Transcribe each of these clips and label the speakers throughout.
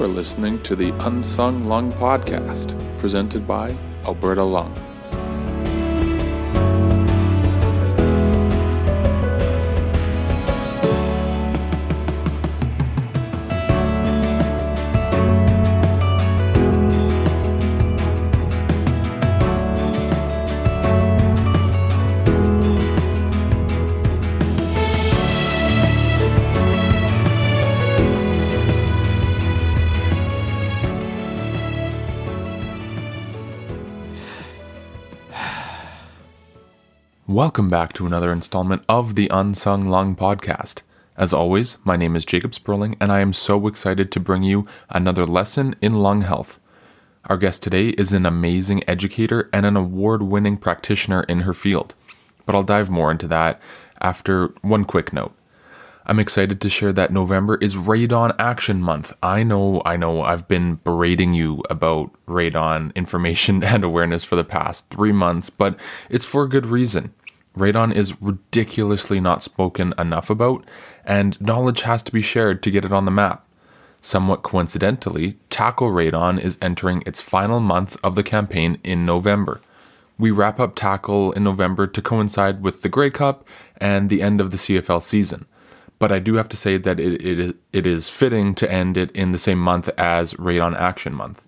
Speaker 1: Are listening to the Unsung Lung Podcast, presented by Alberta Lung. Welcome back to another installment of the Unsung Lung Podcast. As always, my name is Jacob Sperling, and I am so excited to bring you another lesson in lung health. Our guest today is an amazing educator and an award winning practitioner in her field, but I'll dive more into that after one quick note. I'm excited to share that November is Radon Action Month. I know, I know, I've been berating you about radon information and awareness for the past three months, but it's for a good reason. Radon is ridiculously not spoken enough about, and knowledge has to be shared to get it on the map. Somewhat coincidentally, Tackle Radon is entering its final month of the campaign in November. We wrap up Tackle in November to coincide with the Grey Cup and the end of the CFL season. But I do have to say that it, it, it is fitting to end it in the same month as Radon Action Month.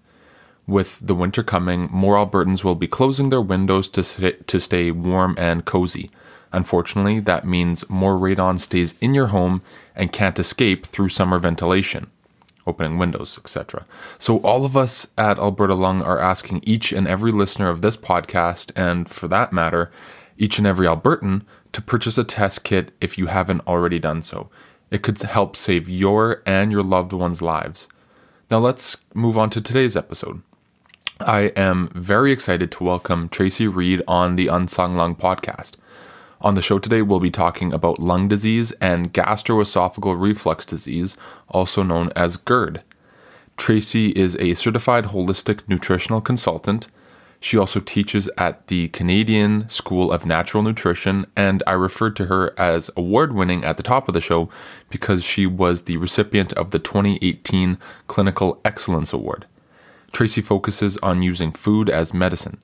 Speaker 1: With the winter coming, more Albertans will be closing their windows to, st- to stay warm and cozy. Unfortunately, that means more radon stays in your home and can't escape through summer ventilation, opening windows, etc. So, all of us at Alberta Lung are asking each and every listener of this podcast, and for that matter, each and every Albertan, to purchase a test kit if you haven't already done so. It could help save your and your loved ones' lives. Now, let's move on to today's episode. I am very excited to welcome Tracey Reed on the Unsung Lung podcast. On the show today, we'll be talking about lung disease and gastroesophageal reflux disease, also known as GERD. Tracey is a certified holistic nutritional consultant. She also teaches at the Canadian School of Natural Nutrition, and I referred to her as award winning at the top of the show because she was the recipient of the 2018 Clinical Excellence Award. Tracey focuses on using food as medicine.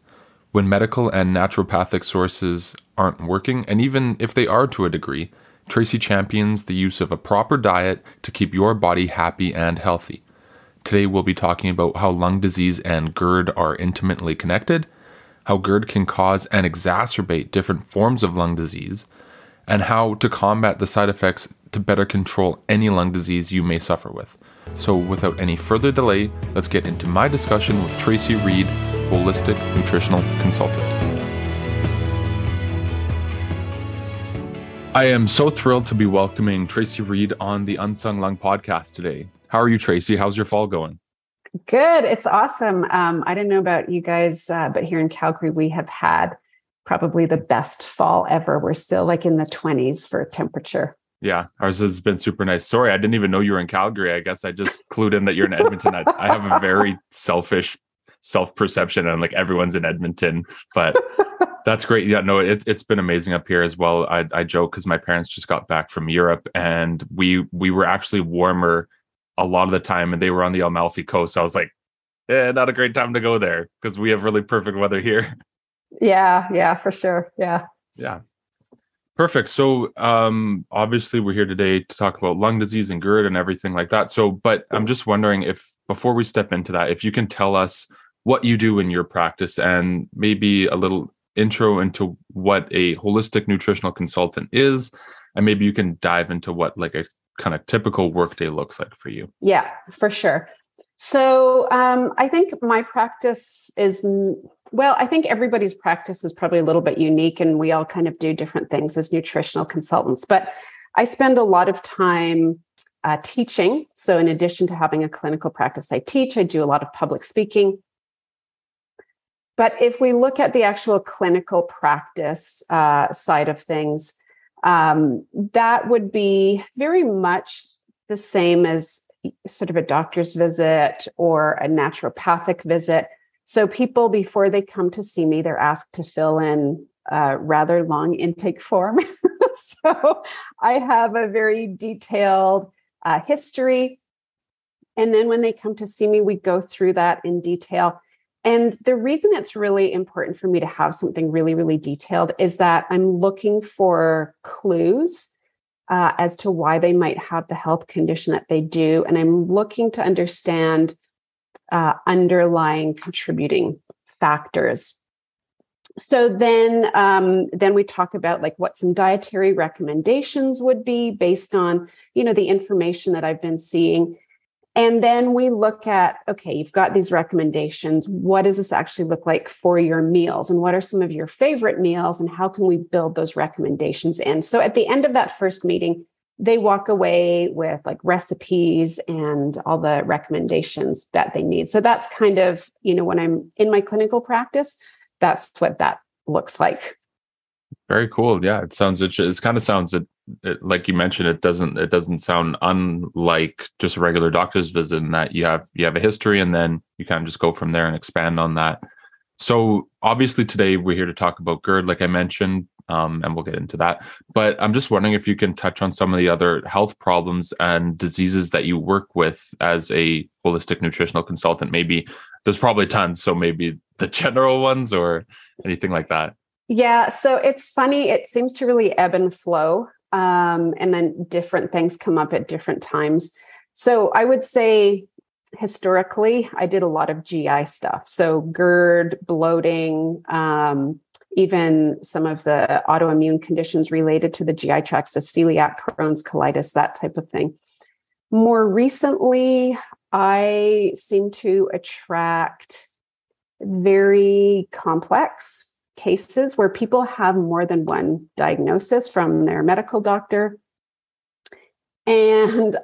Speaker 1: When medical and naturopathic sources aren't working, and even if they are to a degree, Tracey champions the use of a proper diet to keep your body happy and healthy. Today, we'll be talking about how lung disease and GERD are intimately connected, how GERD can cause and exacerbate different forms of lung disease, and how to combat the side effects to better control any lung disease you may suffer with. So, without any further delay, let's get into my discussion with Tracey Reed, Holistic Nutritional Consultant. I am so thrilled to be welcoming Tracey Reed on the Unsung Lung podcast today. How are you, Tracey? How's your fall going?
Speaker 2: Good. It's awesome. Um, I didn't know about you guys, uh, but here in Calgary, we have had probably the best fall ever. We're still like in the 20s for temperature.
Speaker 1: Yeah, ours has been super nice. Sorry, I didn't even know you were in Calgary. I guess I just clued in that you're in Edmonton. I, I have a very selfish self perception, and like everyone's in Edmonton, but that's great. Yeah, no, it, has been amazing up here as well. I, I joke because my parents just got back from Europe, and we we were actually warmer a lot of the time, and they were on the Amalfi Coast. So I was like, eh, not a great time to go there because we have really perfect weather here.
Speaker 2: Yeah, yeah, for sure. Yeah.
Speaker 1: Yeah. Perfect. So, um, obviously, we're here today to talk about lung disease and GERD and everything like that. So, but I'm just wondering if before we step into that, if you can tell us what you do in your practice and maybe a little intro into what a holistic nutritional consultant is, and maybe you can dive into what like a kind of typical workday looks like for you.
Speaker 2: Yeah, for sure. So, um, I think my practice is well, I think everybody's practice is probably a little bit unique, and we all kind of do different things as nutritional consultants. But I spend a lot of time uh, teaching. So, in addition to having a clinical practice, I teach, I do a lot of public speaking. But if we look at the actual clinical practice uh, side of things, um, that would be very much the same as sort of a doctor's visit or a naturopathic visit so people, before they come to see me, they're asked to fill in a rather long intake form. so I have a very detailed uh, history And then when they come to see me, we go through that in detail. And the reason it's really important for me to have something really, really detailed is that I'm looking for clues uh, as to why they might have the health condition that they do. And I'm looking to understand uh, underlying contributing factors. So then, um, then we talk about like what some dietary recommendations would be based on, you know, the information that I've been seeing and then we look at okay, you've got these recommendations. What does this actually look like for your meals? And what are some of your favorite meals? And how can we build those recommendations in? So at the end of that first meeting, they walk away with like recipes and all the recommendations that they need. So that's kind of, you know, when I'm in my clinical practice, that's what that looks like.
Speaker 1: Very cool. Yeah, it sounds it, kind of sounds it, it, like you mentioned it doesn't it doesn't sound unlike just a regular doctor's visit in that you have you have a history and then you kind of just go from there and expand on that. So obviously today we're here to talk about GERD, like I mentioned, um, and we'll get into that. But I'm just wondering if you can touch on some of the other health problems and diseases that you work with as a holistic nutritional consultant. Maybe there's probably tons, so maybe the general ones or anything like that.
Speaker 2: Yeah, so it's funny. It seems to really ebb and flow. Um, and then different things come up at different times. So I would say historically, I did a lot of GI stuff. So GERD, bloating, um, even some of the autoimmune conditions related to the GI tract, so celiac, Crohn's, colitis, that type of thing. More recently, I seem to attract very complex cases where people have more than one diagnosis from their medical doctor. And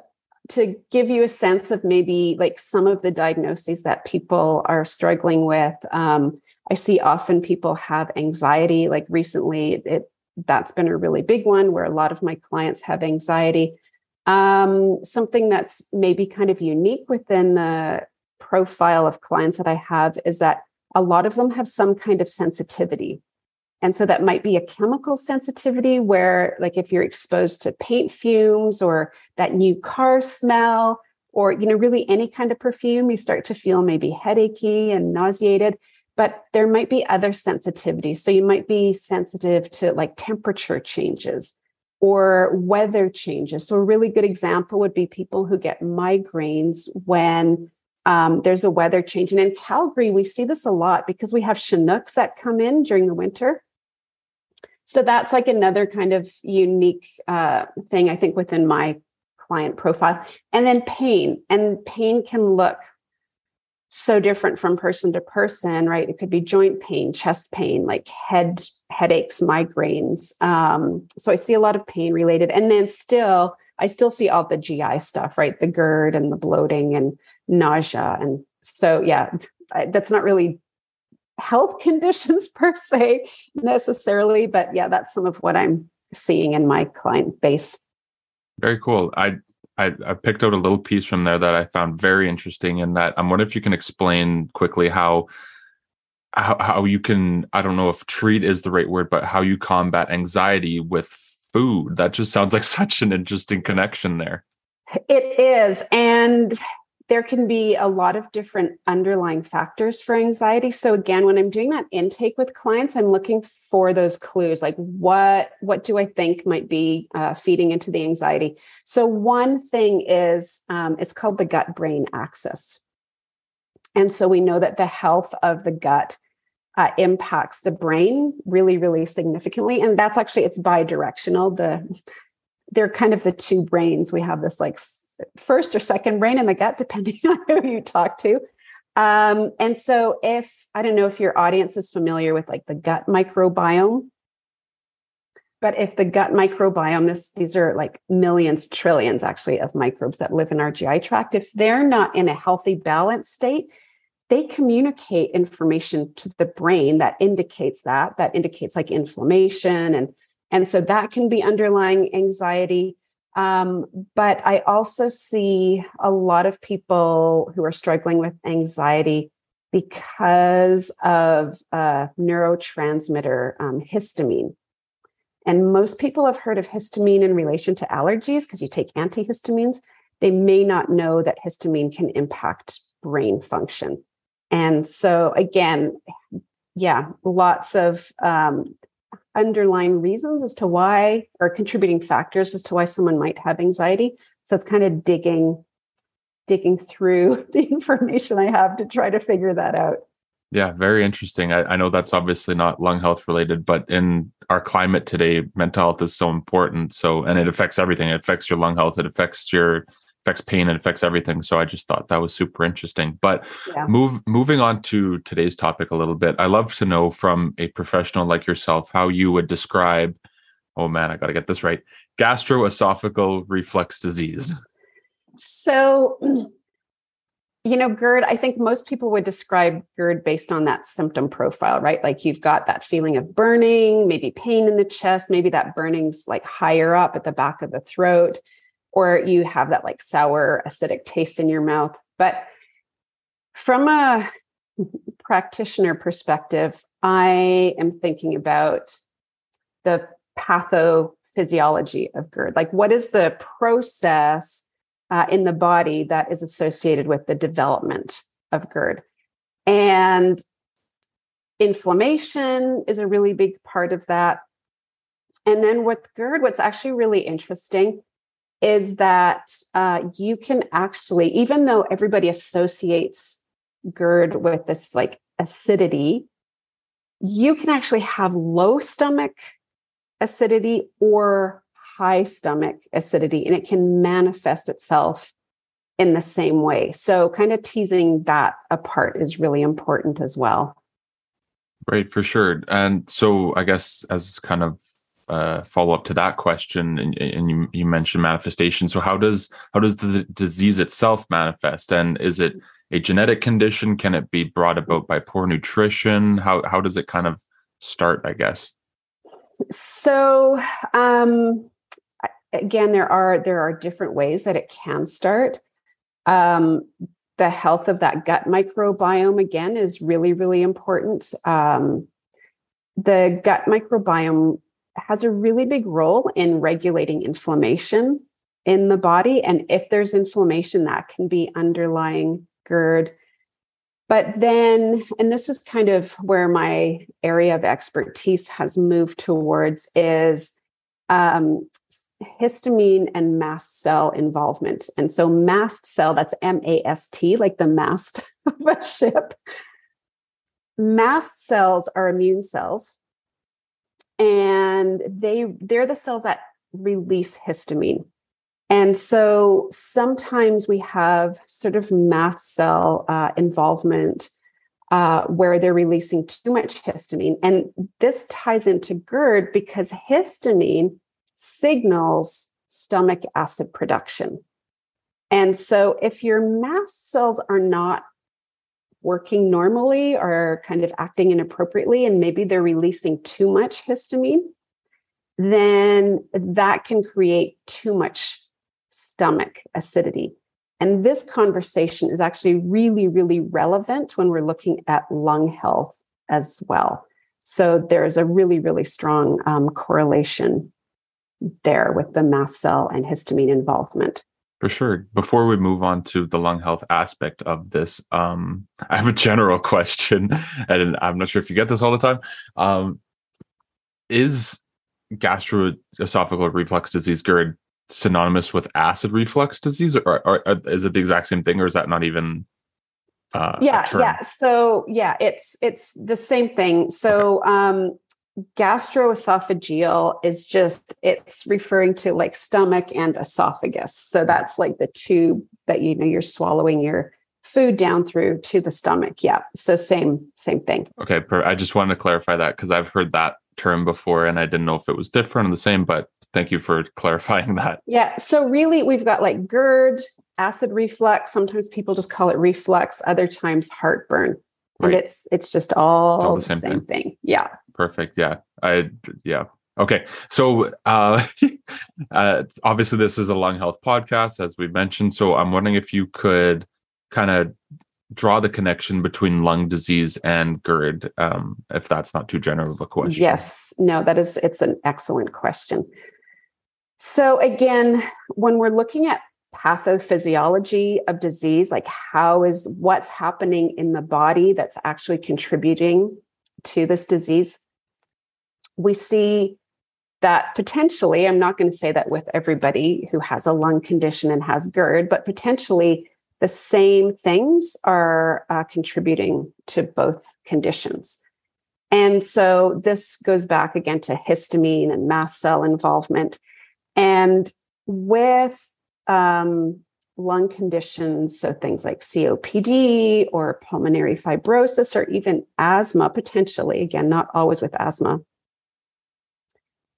Speaker 2: to give you a sense of maybe like some of the diagnoses that people are struggling with, um, I see often people have anxiety. Like recently, it that's been a really big one where a lot of my clients have anxiety. Um, something that's maybe kind of unique within the profile of clients that I have is that a lot of them have some kind of sensitivity. And so that might be a chemical sensitivity where, like, if you're exposed to paint fumes or that new car smell, or, you know, really any kind of perfume, you start to feel maybe headachy and nauseated. But there might be other sensitivities. So you might be sensitive to like temperature changes or weather changes. So a really good example would be people who get migraines when um, there's a weather change. And in Calgary, we see this a lot because we have Chinooks that come in during the winter. So that's like another kind of unique uh, thing, I think, within my client profile. And then pain. And pain can look so different from person to person, right? It could be joint pain, chest pain, like head headaches, migraines. Um, so I see a lot of pain related. And then still, I still see all the GI stuff, right? The GERD and the bloating and nausea. And so, yeah, that's not really health conditions per se necessarily, but yeah, that's some of what I'm seeing in my client base.
Speaker 1: Very cool. I I, I, picked out a little piece from there that I found very interesting, and that um, I'm wondering if you can explain quickly how, how how you can I don't know if treat is the right word, but how you combat anxiety with food. That just sounds like such an interesting connection there.
Speaker 2: It is, and there can be a lot of different underlying factors for anxiety. So again when i'm doing that intake with clients i'm looking for those clues like what what do i think might be uh, feeding into the anxiety? So one thing is um, it's called the gut brain axis. And so we know that the health of the gut uh, impacts the brain really really significantly. And that's actually it's bidirectional. The they're kind of the two brains. We have this like first or second brain in the gut, depending on who you talk to. Um, and so, if I don't know if your audience is familiar with like the gut microbiome, but if the gut microbiome, this these are like millions, trillions actually of microbes that live in our GI tract. If they're not in a healthy, balanced state, they communicate information to the brain that indicates that that indicates like inflammation and and so that can be underlying anxiety um, but I also see a lot of people who are struggling with anxiety because of neurotransmitter um, histamine. And most people have heard of histamine in relation to allergies because you take antihistamines. they may not know that histamine can impact brain function. And so, again, yeah, lots of um, underlying reasons as to why, or contributing factors as to why someone might have anxiety. So it's kind of digging, digging through the information I have to try to figure that out.
Speaker 1: Yeah, very interesting. I, I, know that's obviously not lung health related, but in our climate today, mental health is so important. So, and it affects everything. It affects your lung health. It affects your affects pain. It affects everything. So, I just thought that was super interesting. But yeah. move moving on to today's topic a little bit. I love to know from a professional like yourself how you would describe. Oh man, I got to get this right. Gastroesophageal reflux disease.
Speaker 2: So you know, GERD, I think most people would describe GERD based on that symptom profile, right? Like you've got that feeling of burning, maybe pain in the chest, maybe that burning's like higher up at the back of the throat, or you have that like sour, acidic taste in your mouth. But from a practitioner perspective, I am thinking about the pathophysiology of GERD. Like, what is the process uh, in the body that is associated with the development of GERD. And inflammation is a really big part of that. And then with GERD, what's actually really interesting is that uh, you can actually, even though everybody associates GERD with this like acidity, you can actually have low stomach acidity or high stomach acidity and it can manifest itself in the same way. So, kind of teasing that apart is really important as well.
Speaker 1: Right, for sure. And so, I guess as kind of uh, follow up to that question, and, and you, you mentioned manifestation. So, how does how does the disease itself manifest? And is it a genetic condition? Can it be brought about by poor nutrition? How how does it kind of start? I guess.
Speaker 2: So, um, again there are there are different ways that it can start um, the health of that gut microbiome again is really really important um, the gut microbiome has a really big role in regulating inflammation in the body and if there's inflammation that can be underlying gerd but then and this is kind of where my area of expertise has moved towards is um, histamine and mast cell involvement. And so, mast cell, that's M A S T, like the mast of a ship. Mast cells are immune cells, and they they're the cells that release histamine. And so sometimes we have sort of mast cell uh, involvement uh, where they're releasing too much histamine. And this ties into GERD because histamine signals stomach acid production. And so, if your mast cells are not working normally or kind of acting inappropriately, and maybe they're releasing too much histamine, then that can create too much stomach acidity. And this conversation is actually really, really relevant when we're looking at lung health as well. So there's a really, really strong um, correlation there with the mast cell and histamine involvement.
Speaker 1: For sure. Before we move on to the lung health aspect of this, um, I have a general question, and I'm not sure if you get this all the time. Um, is gastroesophageal reflux disease GERD synonymous with acid reflux disease, or, or, or, is it the exact same thing, or is that not even?
Speaker 2: Uh, yeah, yeah. So yeah, it's it's the same thing. So okay. um, gastroesophageal is just it's referring to like stomach and esophagus. So that's like the tube that you know you're swallowing your food down through to the stomach. Yeah. So same same thing.
Speaker 1: Okay i just wanted to clarify that because i've heard that term before and i didn't know if it was different or the same but thank you for clarifying that.
Speaker 2: Yeah. So really we've got like gerd acid reflux. Sometimes people just call it reflux. Other times heartburn. Right. and it's it's just all, it's all the same, same thing. thing. Yeah
Speaker 1: perfect. Yeah. I, yeah. Okay. So, uh, uh, obviously, this is a lung health podcast, as we mentioned. So, I'm wondering if you could kind of draw the connection between lung disease and GERD, um, if that's not too general of a question.
Speaker 2: Yes. No, that is, it's an excellent question. So, again, when we're looking at pathophysiology of disease, like how is what's happening in the body that's actually contributing to this disease, we see that potentially, I'm not going to say that with everybody who has a lung condition and has GERD, but potentially the same things are uh, contributing to both conditions. And so this goes back again to histamine and mast cell involvement. And with um, lung conditions, so things like COPD or pulmonary fibrosis or even asthma, potentially, again, not always with asthma.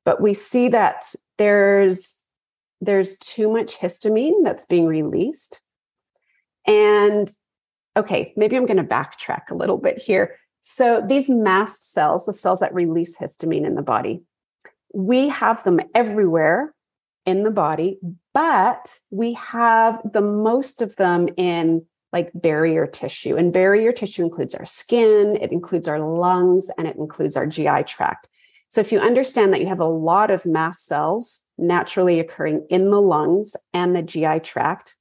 Speaker 2: But we see that there's there's too much histamine that's being released. And okay, maybe I'm going to backtrack a little bit here. So these mast cells, the cells that release histamine in the body, we have them everywhere in the body, but we have the most of them in like barrier tissue. And barrier tissue includes our skin, it includes our lungs, and it includes our GI tract. So if you understand that you have a lot of mast cells naturally occurring in the lungs and the GI tract,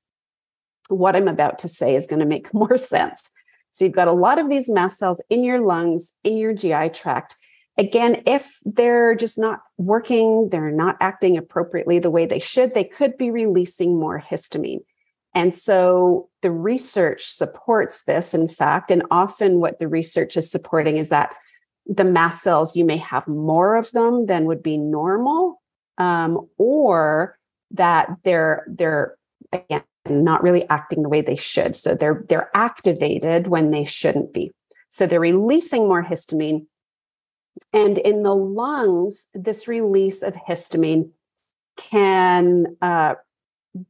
Speaker 2: what I'm about to say is going to make more sense. So you've got a lot of these mast cells in your lungs, in your GI tract. Again, if they're just not working, they're not acting appropriately the way they should, they could be releasing more histamine. And so the research supports this, in fact, and often what the research is supporting is that the mast cells, you may have more of them than would be normal, um, or that they're they're again not really acting the way they should. So they're they're activated when they shouldn't be. So they're releasing more histamine. And in the lungs, this release of histamine can uh,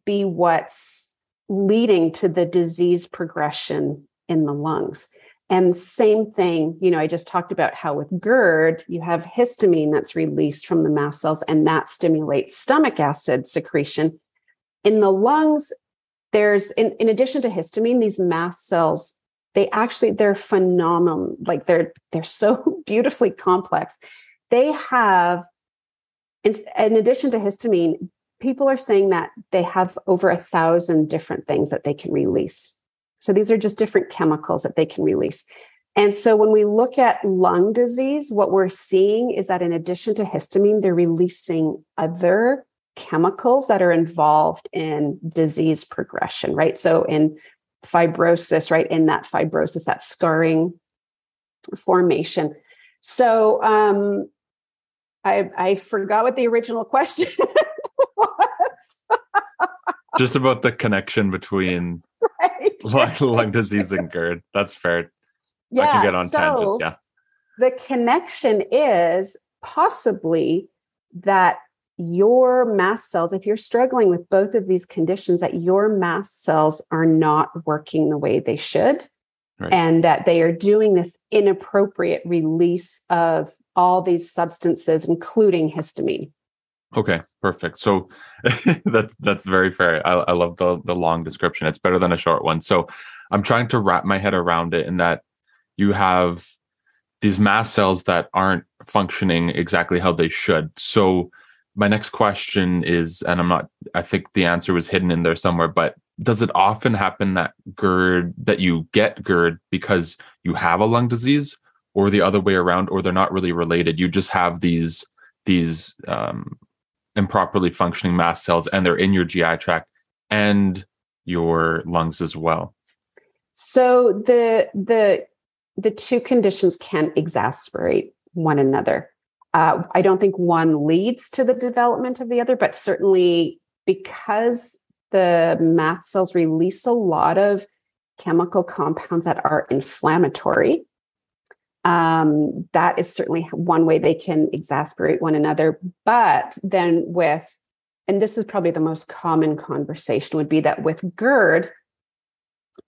Speaker 2: be what's leading to the disease progression in the lungs. And same thing, you know, I just talked about how with GERD, you have histamine that's released from the mast cells, and that stimulates stomach acid secretion. In the lungs, there's in, in addition to histamine these mast cells they actually they're phenomenal like they're they're so beautifully complex they have in, in addition to histamine people are saying that they have over a thousand different things that they can release so these are just different chemicals that they can release and so when we look at lung disease what we're seeing is that in addition to histamine they're releasing other chemicals that are involved in disease progression, right? So in fibrosis, right? In that fibrosis, that scarring formation. So um I I forgot what the original question was.
Speaker 1: Just about the connection between right. lung, lung disease and GERD. That's fair. Yeah, I can get on so tangents. Yeah.
Speaker 2: The connection is possibly that your mast cells, if you're struggling with both of these conditions, that your mast cells are not working the way they should, right. and that they are doing this inappropriate release of all these substances, including histamine.
Speaker 1: Okay, perfect. So that's that's very fair. I, I love the the long description. It's better than a short one. So I'm trying to wrap my head around it in that you have these mast cells that aren't functioning exactly how they should. So my next question is, and I'm not, I think the answer was hidden in there somewhere, but does it often happen that GERD, that you get GERD because you have a lung disease or the other way around, or they're not really related? You just have these, these, um, improperly functioning mast cells and they're in your GI tract and your lungs as well.
Speaker 2: So the, the, the two conditions can exasperate one another. Uh, I don't think one leads to the development of the other, but certainly because the mast cells release a lot of chemical compounds that are inflammatory. Um, that is certainly one way they can exasperate one another. But then, with, and this is probably the most common conversation, would be that with GERD,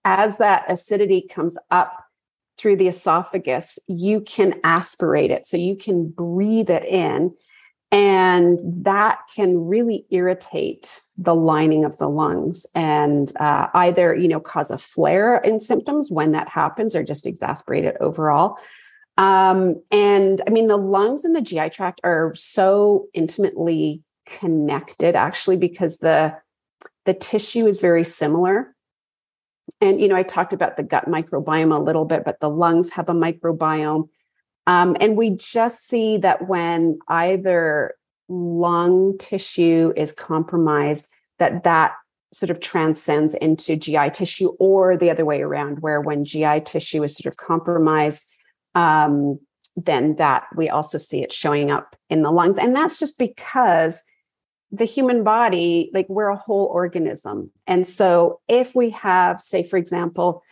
Speaker 2: as that acidity comes up through the esophagus, you can aspirate it. So you can breathe it in. And that can really irritate the lining of the lungs and uh, either, you know, cause a flare in symptoms when that happens or just exasperate it overall. Um, and I mean, the lungs and the GI tract are so intimately connected actually because the the tissue is very similar. And, you know, I talked about the gut microbiome a little bit, but the lungs have a microbiome. Um, and we just see that when either lung tissue is compromised, that that sort of transcends into GI tissue, or the other way around, where when GI tissue is sort of compromised, um, then that we also see it showing up in the lungs. And that's just because the human body, like we're a whole organism. And so if we have, say, for example,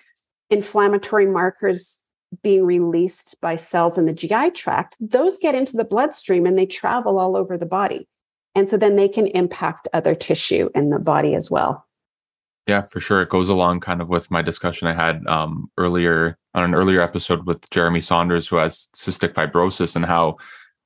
Speaker 2: inflammatory markers being released by cells in the GI tract, those get into the bloodstream and they travel all over the body. And so then they can impact other tissue in the body as well.
Speaker 1: Yeah, for sure. It goes along kind of with my discussion I had um, earlier on an earlier episode with Jeremy Saunders, who has cystic fibrosis, and how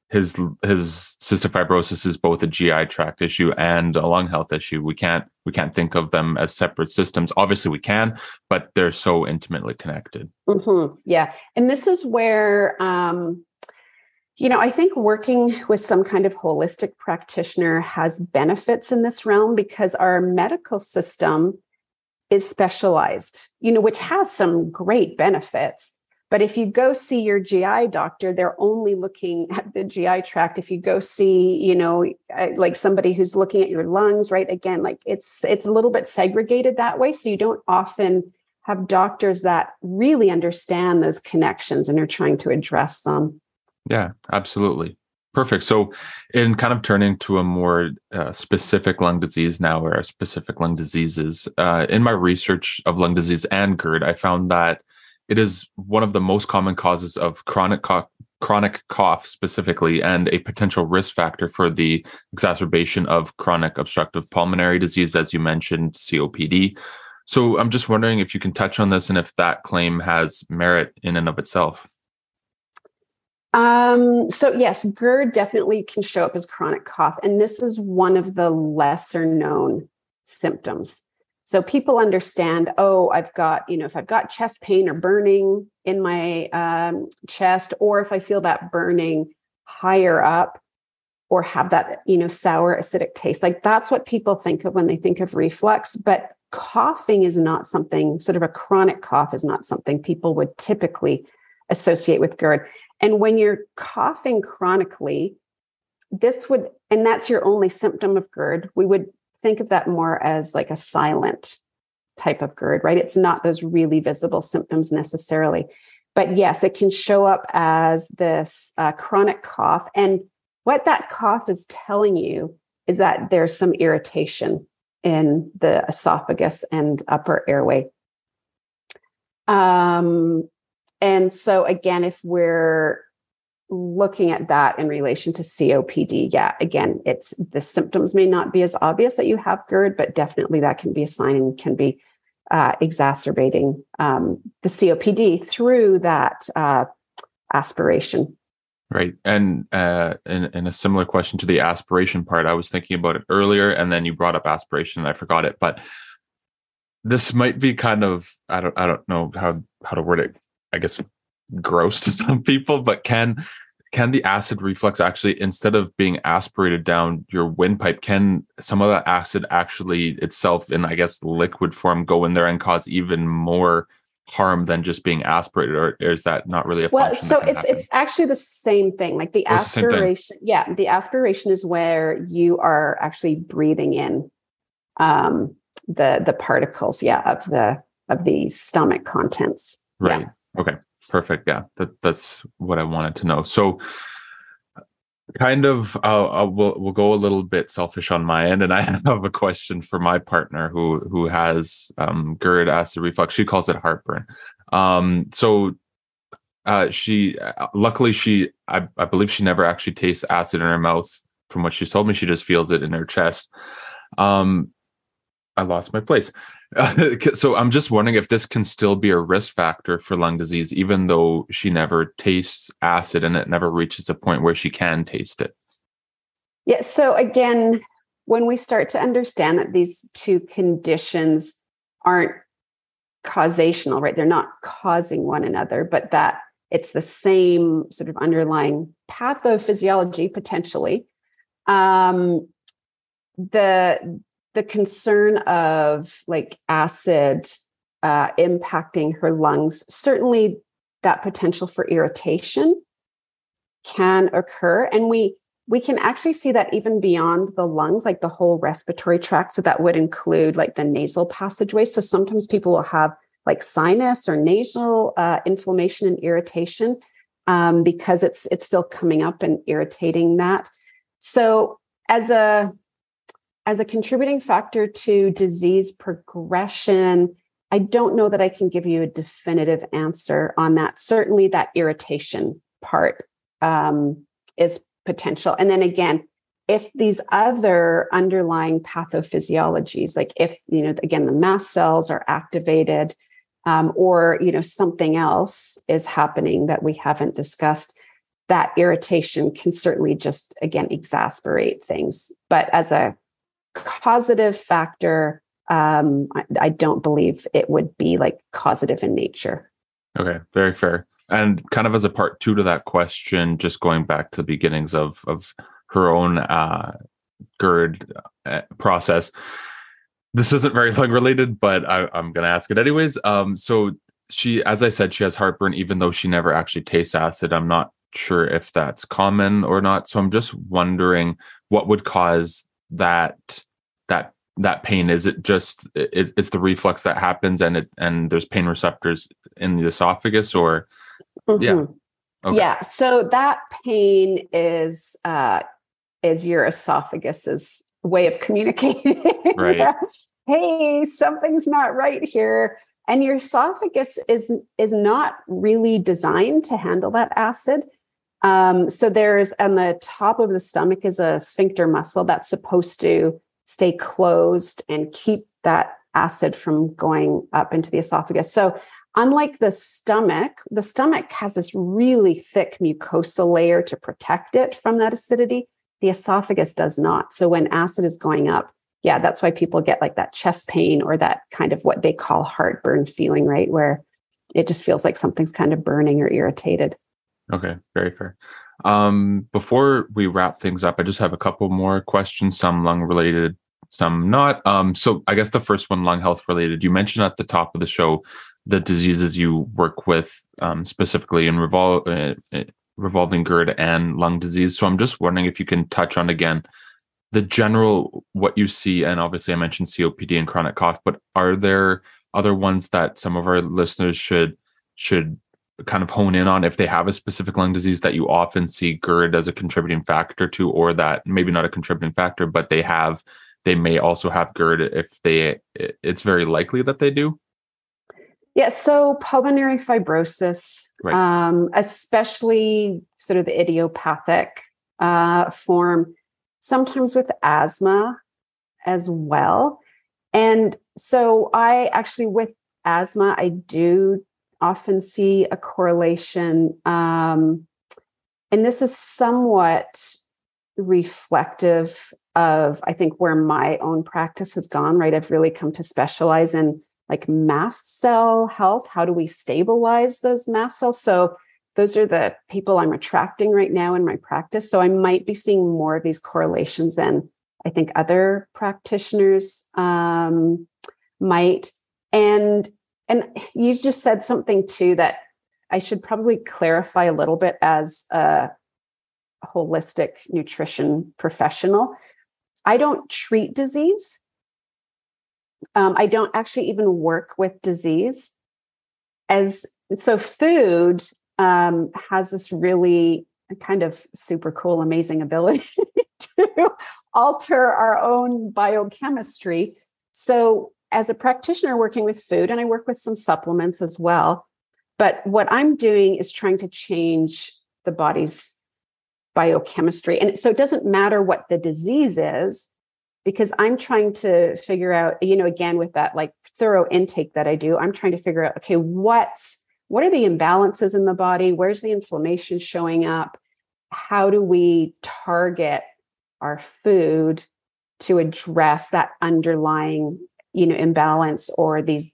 Speaker 1: his his cystic fibrosis is both a GI tract issue and a lung health issue. We can't we can't think of them as separate systems. Obviously, we can, but they're so intimately connected.
Speaker 2: Mm-hmm. Yeah, and this is where um, you know I think working with some kind of holistic practitioner has benefits in this realm because our medical system is specialized. You know, which has some great benefits but if you go see your GI doctor, they're only looking at the GI tract. If you go see, you know, uh, like somebody who's looking at your lungs, right? Again, like it's it's a little bit segregated that way. So you don't often have doctors that really understand those connections and are trying to address them.
Speaker 1: Yeah, absolutely. Perfect. So, in kind of turning to a more uh, specific lung disease now, or specific lung diseases, uh, in my research of lung disease and GERD, I found that it is one of the most common causes of chronic cough, chronic cough specifically, and a potential risk factor for the exacerbation of chronic obstructive pulmonary disease, as you mentioned, COPD. So I'm just wondering if you can touch on this and if that claim has merit in and of itself.
Speaker 2: Um, so yes, GERD definitely can show up as chronic cough, and this is one of the lesser known symptoms. So people understand, oh, I've got, you know, if I've got chest pain or burning in my um, chest, or if I feel that burning higher up or have that, you know, sour acidic taste, like that's what people think of when they think of reflux. But coughing is not something, sort of a chronic cough is not something people would typically associate with GERD. And when you're coughing chronically, this would, and that's your only symptom of GERD, we would think of that more as like a silent type of GERD, right? It's not those really visible symptoms necessarily. But yes, it can show up as this uh, chronic cough. And what that cough is telling you is that there's some irritation in the esophagus and upper airway. Um, and so, again, if we're looking at that in relation to COPD, yeah, again, it's the symptoms may not be as obvious that you have GERD, but definitely that can be a sign and can be uh, exacerbating um, the COPD through that uh, aspiration.
Speaker 1: Right. And uh, in, in a similar question to the aspiration part, I was thinking about it earlier, and then you brought up aspiration, and I forgot it. But this might be kind of I don't I don't know how how to word it. I guess gross to some people, but can can the acid reflux actually instead of being aspirated down your windpipe can some of that acid actually itself in i guess liquid form go in there and cause even more harm than just being aspirated or, is that not really a
Speaker 2: well so it's happen? it's actually the same thing like the oh, aspiration the yeah the aspiration is where you are actually breathing in um the the particles yeah of the of the stomach contents
Speaker 1: right yeah. Okay Perfect. Yeah, that that's what I wanted to know. So, kind of, uh, we'll we'll go a little bit selfish on my end, and I have a question for my partner who who has um, GERD, acid reflux. She calls it heartburn. Um, so, uh, she uh, luckily she I, I believe she never actually tastes acid in her mouth. From what she told me, she just feels it in her chest. Um, I lost my place. so I'm just wondering if this can still be a risk factor for lung disease, even though she never tastes acid and it never reaches a point where she can taste it.
Speaker 2: Yeah. So again, when we start to understand that these two conditions aren't causational, right? They're not causing one another, but that it's the same sort of underlying pathophysiology potentially. Um, the the concern of like acid uh, impacting her lungs, certainly that potential for irritation can occur. And we we can actually see that even beyond the lungs, like the whole respiratory tract. So that would include like the nasal passageway. So sometimes people will have like sinus or nasal uh, inflammation and irritation um, because it's it's still coming up and irritating that. So as a as a contributing factor to disease progression, I don't know that I can give you a definitive answer on that. Certainly, that irritation part um, is potential. And then again, if these other underlying pathophysiologies, like if, you know, again, the mast cells are activated um, or, you know, something else is happening that we haven't discussed, that irritation can certainly just, again, exasperate things. But as a causative factor, um, I, I don't believe it would be like causative in nature.
Speaker 1: Okay, very fair. And kind of as a part two to that question, just going back to the beginnings of of her own uh, GERD uh, process. This isn't very lung related, but I, am going to ask it anyways. Um, so she, as I said, she has heartburn, even though she never actually tastes acid. I'm not sure if that's common or not. So I'm just wondering what would cause that that pain? Is it just it's, it's the reflux that happens and it and there's pain receptors in the esophagus or?
Speaker 2: Mm-hmm. yeah okay. yeah so that pain is uh is your esophagus's way of communicating.
Speaker 1: Right.
Speaker 2: Hey something's not right here. And your esophagus is is not really designed to handle that acid. Um, so there's on the top of the stomach is a sphincter muscle that's supposed to stay closed and keep that acid from going up into the esophagus. So, unlike the stomach, the stomach has this really thick mucosa layer to protect it from that acidity. The esophagus does not. So, when acid is going up, yeah, that's why people get like that chest pain or that kind of what they call heartburn feeling, right? Where it just feels like something's kind of burning or irritated.
Speaker 1: Okay, very fair. Um, before we wrap things up, I just have a couple more questions, some lung related, some not. Um, so I guess the first one, lung health related. You mentioned at the top of the show the diseases you work with um, specifically in revol- uh, uh revolving GERD and lung disease. So I'm just wondering if you can touch on again the general what you see, and obviously I mentioned COPD and chronic cough, but are there other ones that some of our listeners should should kind of hone in on if they have a specific lung disease that you often see GERD as a contributing factor to, or that maybe not a contributing factor, but they have, they may also have GERD if they, it's very likely that they do.
Speaker 2: Yeah, so pulmonary fibrosis, right. um, especially sort of the idiopathic uh, form, sometimes with asthma as well. And so I actually, with asthma, I do often see a correlation. Um, and this is somewhat reflective of, I think, where my own practice has gone, right? I've really come to specialize in like mast cell health. How do we stabilize those mast cells? So, those are the people I'm attracting right now in my practice. So, I might be seeing more of these correlations than I think other practitioners um, might. And and you just said something too that I should probably clarify a little bit as a holistic nutrition professional. I don't treat disease. Um, I don't actually even work with disease. As so, food um, has this really kind of super cool, amazing ability to alter our own biochemistry. So as a practitioner working with food, and I work with some supplements as well. But what I'm doing is trying to change the body's biochemistry. And so it doesn't matter what the disease is, because I'm trying to figure out, you know, again, with that like thorough intake that I do, I'm trying to figure out, okay, what's what are the imbalances in the body? Where's the inflammation showing up? How do we target our food to address that underlying you know imbalance or these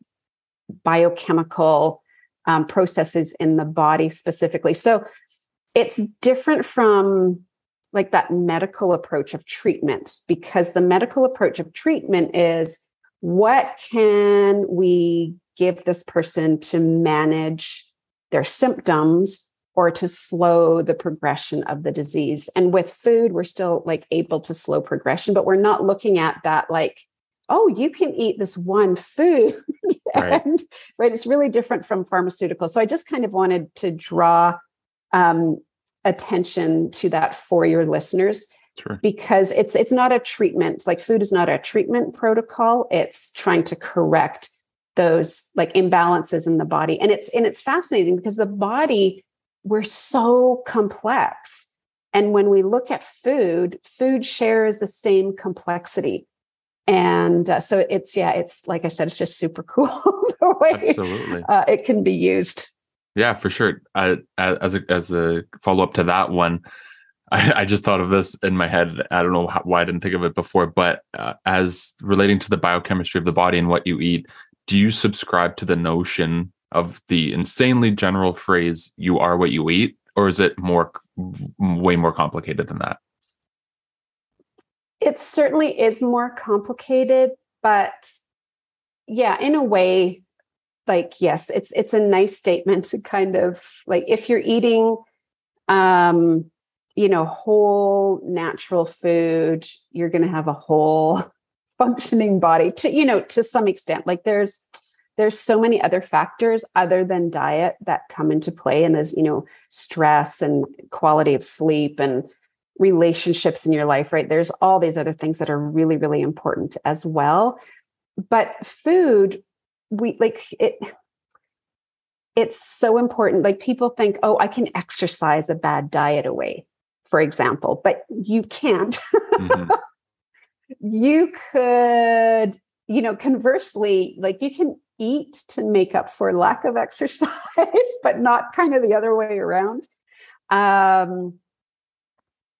Speaker 2: biochemical um, processes in the body specifically. So it's different from like that medical approach of treatment because the medical approach of treatment is what can we give this person to manage their symptoms or to slow the progression of the disease? And with food we're still like able to slow progression but we're not looking at that like oh you can eat this one food. Right. and right it's really different from pharmaceuticals. So i just kind of wanted to draw um, attention to that for your listeners sure. because it's it's not a treatment like food is not a treatment protocol. It's trying to correct those like imbalances in the body. And it's and it's fascinating because the body we're so complex. And when we look at food food shares the same complexity and uh, so it's yeah it's like i said it's just super cool the way Absolutely. Uh, it can be used
Speaker 1: yeah, for sure. I, as a as a follow up to that one, I, I, just thought of this in my head. I don't know how, why I didn't think of it before, but uh, as relating to the biochemistry of the body and what you eat, do you subscribe to the notion of the insanely general phrase "you are what you eat," or is it more, way more complicated than that?
Speaker 2: It certainly is more complicated, but yeah, in a way, like yes it's it's a nice statement to kind of like if you're eating um you know whole natural food you're going to have a whole functioning body to you know to some extent. Like there's there's so many other factors other than diet that come into play and there's you know stress and quality of sleep and relationships in your life right? There's all these other things that are really really important as well. But food we like it it's so important. Like people think oh i can exercise a bad diet away for example but you can't. Mm-hmm. you could you know conversely like you can eat to make up for lack of exercise but not kind of the other way around. Um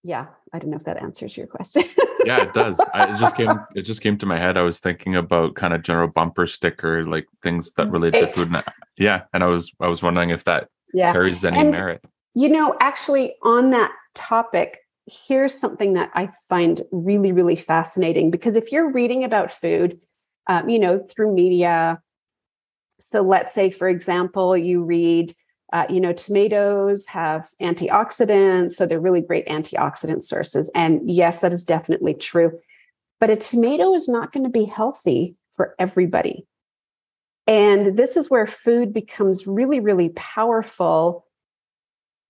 Speaker 2: yeah i don't know if that answers your question.
Speaker 1: Yeah it does. I, it just came it just came to my head. I was thinking about kind of general bumper sticker like things that relate to food and, yeah and i was i was wondering if that yeah. carries any and, merit.
Speaker 2: you know actually on that topic here's something that i find really really fascinating because if you're reading about food um, you know through media so let's say for example you read uh, you know, tomatoes have antioxidants, so they're really great antioxidant sources. And yes, that is definitely true. But a tomato is not going to be healthy for everybody. And this is where food becomes really, really powerful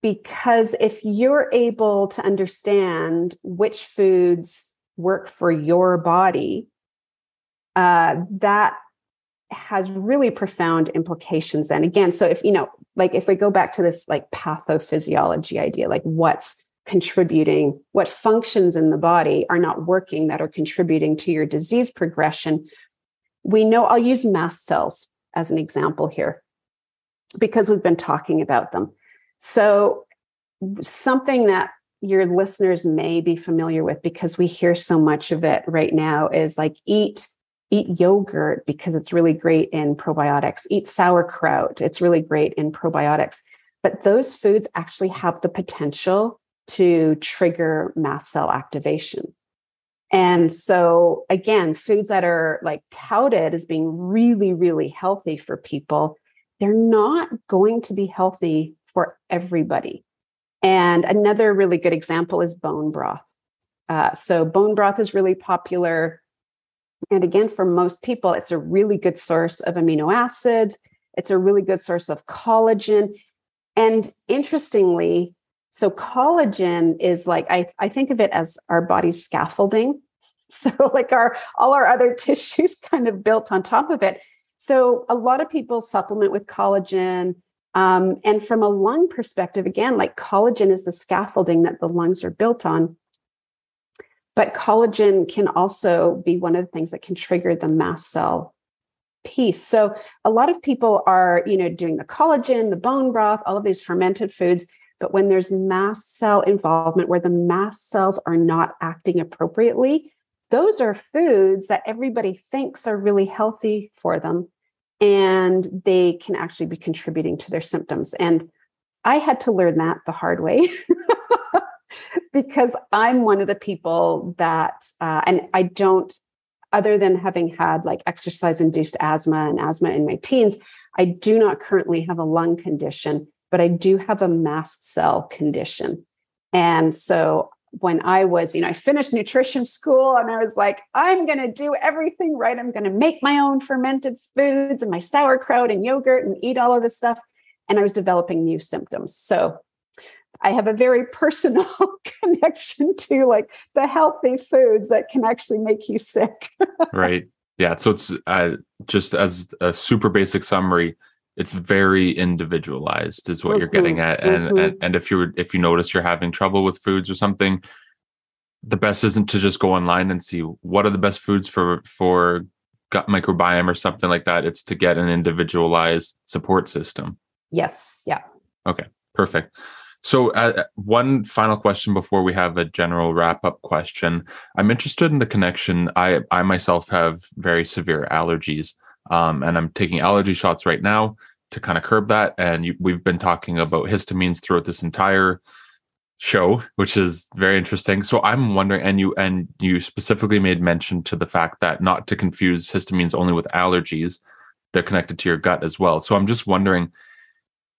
Speaker 2: because if you're able to understand which foods work for your body, uh, that has really profound implications. And again so if you know like if we go back to this like pathophysiology idea like what's contributing what functions in the body are not working that are contributing to your disease progression we know i'll use mast cells as an example here because we've been talking about them. So something that your listeners may be familiar with because we hear so much of it right now is like eat eat yogurt because it's really great in probiotics. Eat sauerkraut it's really great in probiotics. But those foods actually have the potential to trigger mast cell activation. And so again foods that are like touted as being really really healthy for people they're not going to be healthy for everybody. And another really good example is bone broth. Uh, so bone broth is really popular and again, for most people, it's a really good source of amino acids. It's a really good source of collagen. And interestingly, so collagen is like I, I think of it as our body's scaffolding. So like our all our other tissues kind of built on top of it. So a lot of people supplement with collagen. Um, and from a lung perspective, again, like collagen is the scaffolding that the lungs are built on. But collagen can also be one of the things that can trigger the mast cell piece. So a lot of people are, you know, doing the collagen, the bone broth, all of these fermented foods. But when there's mast cell involvement where the mast cells are not acting appropriately, those are foods that everybody thinks are really healthy for them. And they can actually be contributing to their symptoms. And I had to learn that the hard way because I'm one of the people that, uh, and I don't, other than having had like exercise induced asthma and asthma in my teens, I do not currently have a lung condition, but I do have a mast cell condition. And so when I was, you know, I finished nutrition school and I was like, I'm going to do everything right. I'm going to make my own fermented foods and my sauerkraut and yogurt and eat all of this stuff. And I was developing new symptoms. So I have a very personal connection to like the healthy foods that can actually make you sick.
Speaker 1: right. Yeah. So it's uh, just as a super basic summary, it's very individualized is what mm-hmm, you're getting at and, mm-hmm. and and if you if you notice you're having trouble with foods or something the best isn't to just go online and see what are the best foods for for gut microbiome or something like that it's to get an individualized support system
Speaker 2: yes yeah
Speaker 1: okay perfect so uh, one final question before we have a general wrap up question i'm interested in the connection i i myself have very severe allergies um, and I'm taking allergy shots right now to kind of curb that. And you, we've been talking about histamines throughout this entire show, which is very interesting. So I'm wondering, and you and you specifically made mention to the fact that not to confuse histamines only with allergies, they're connected to your gut as well. So I'm just wondering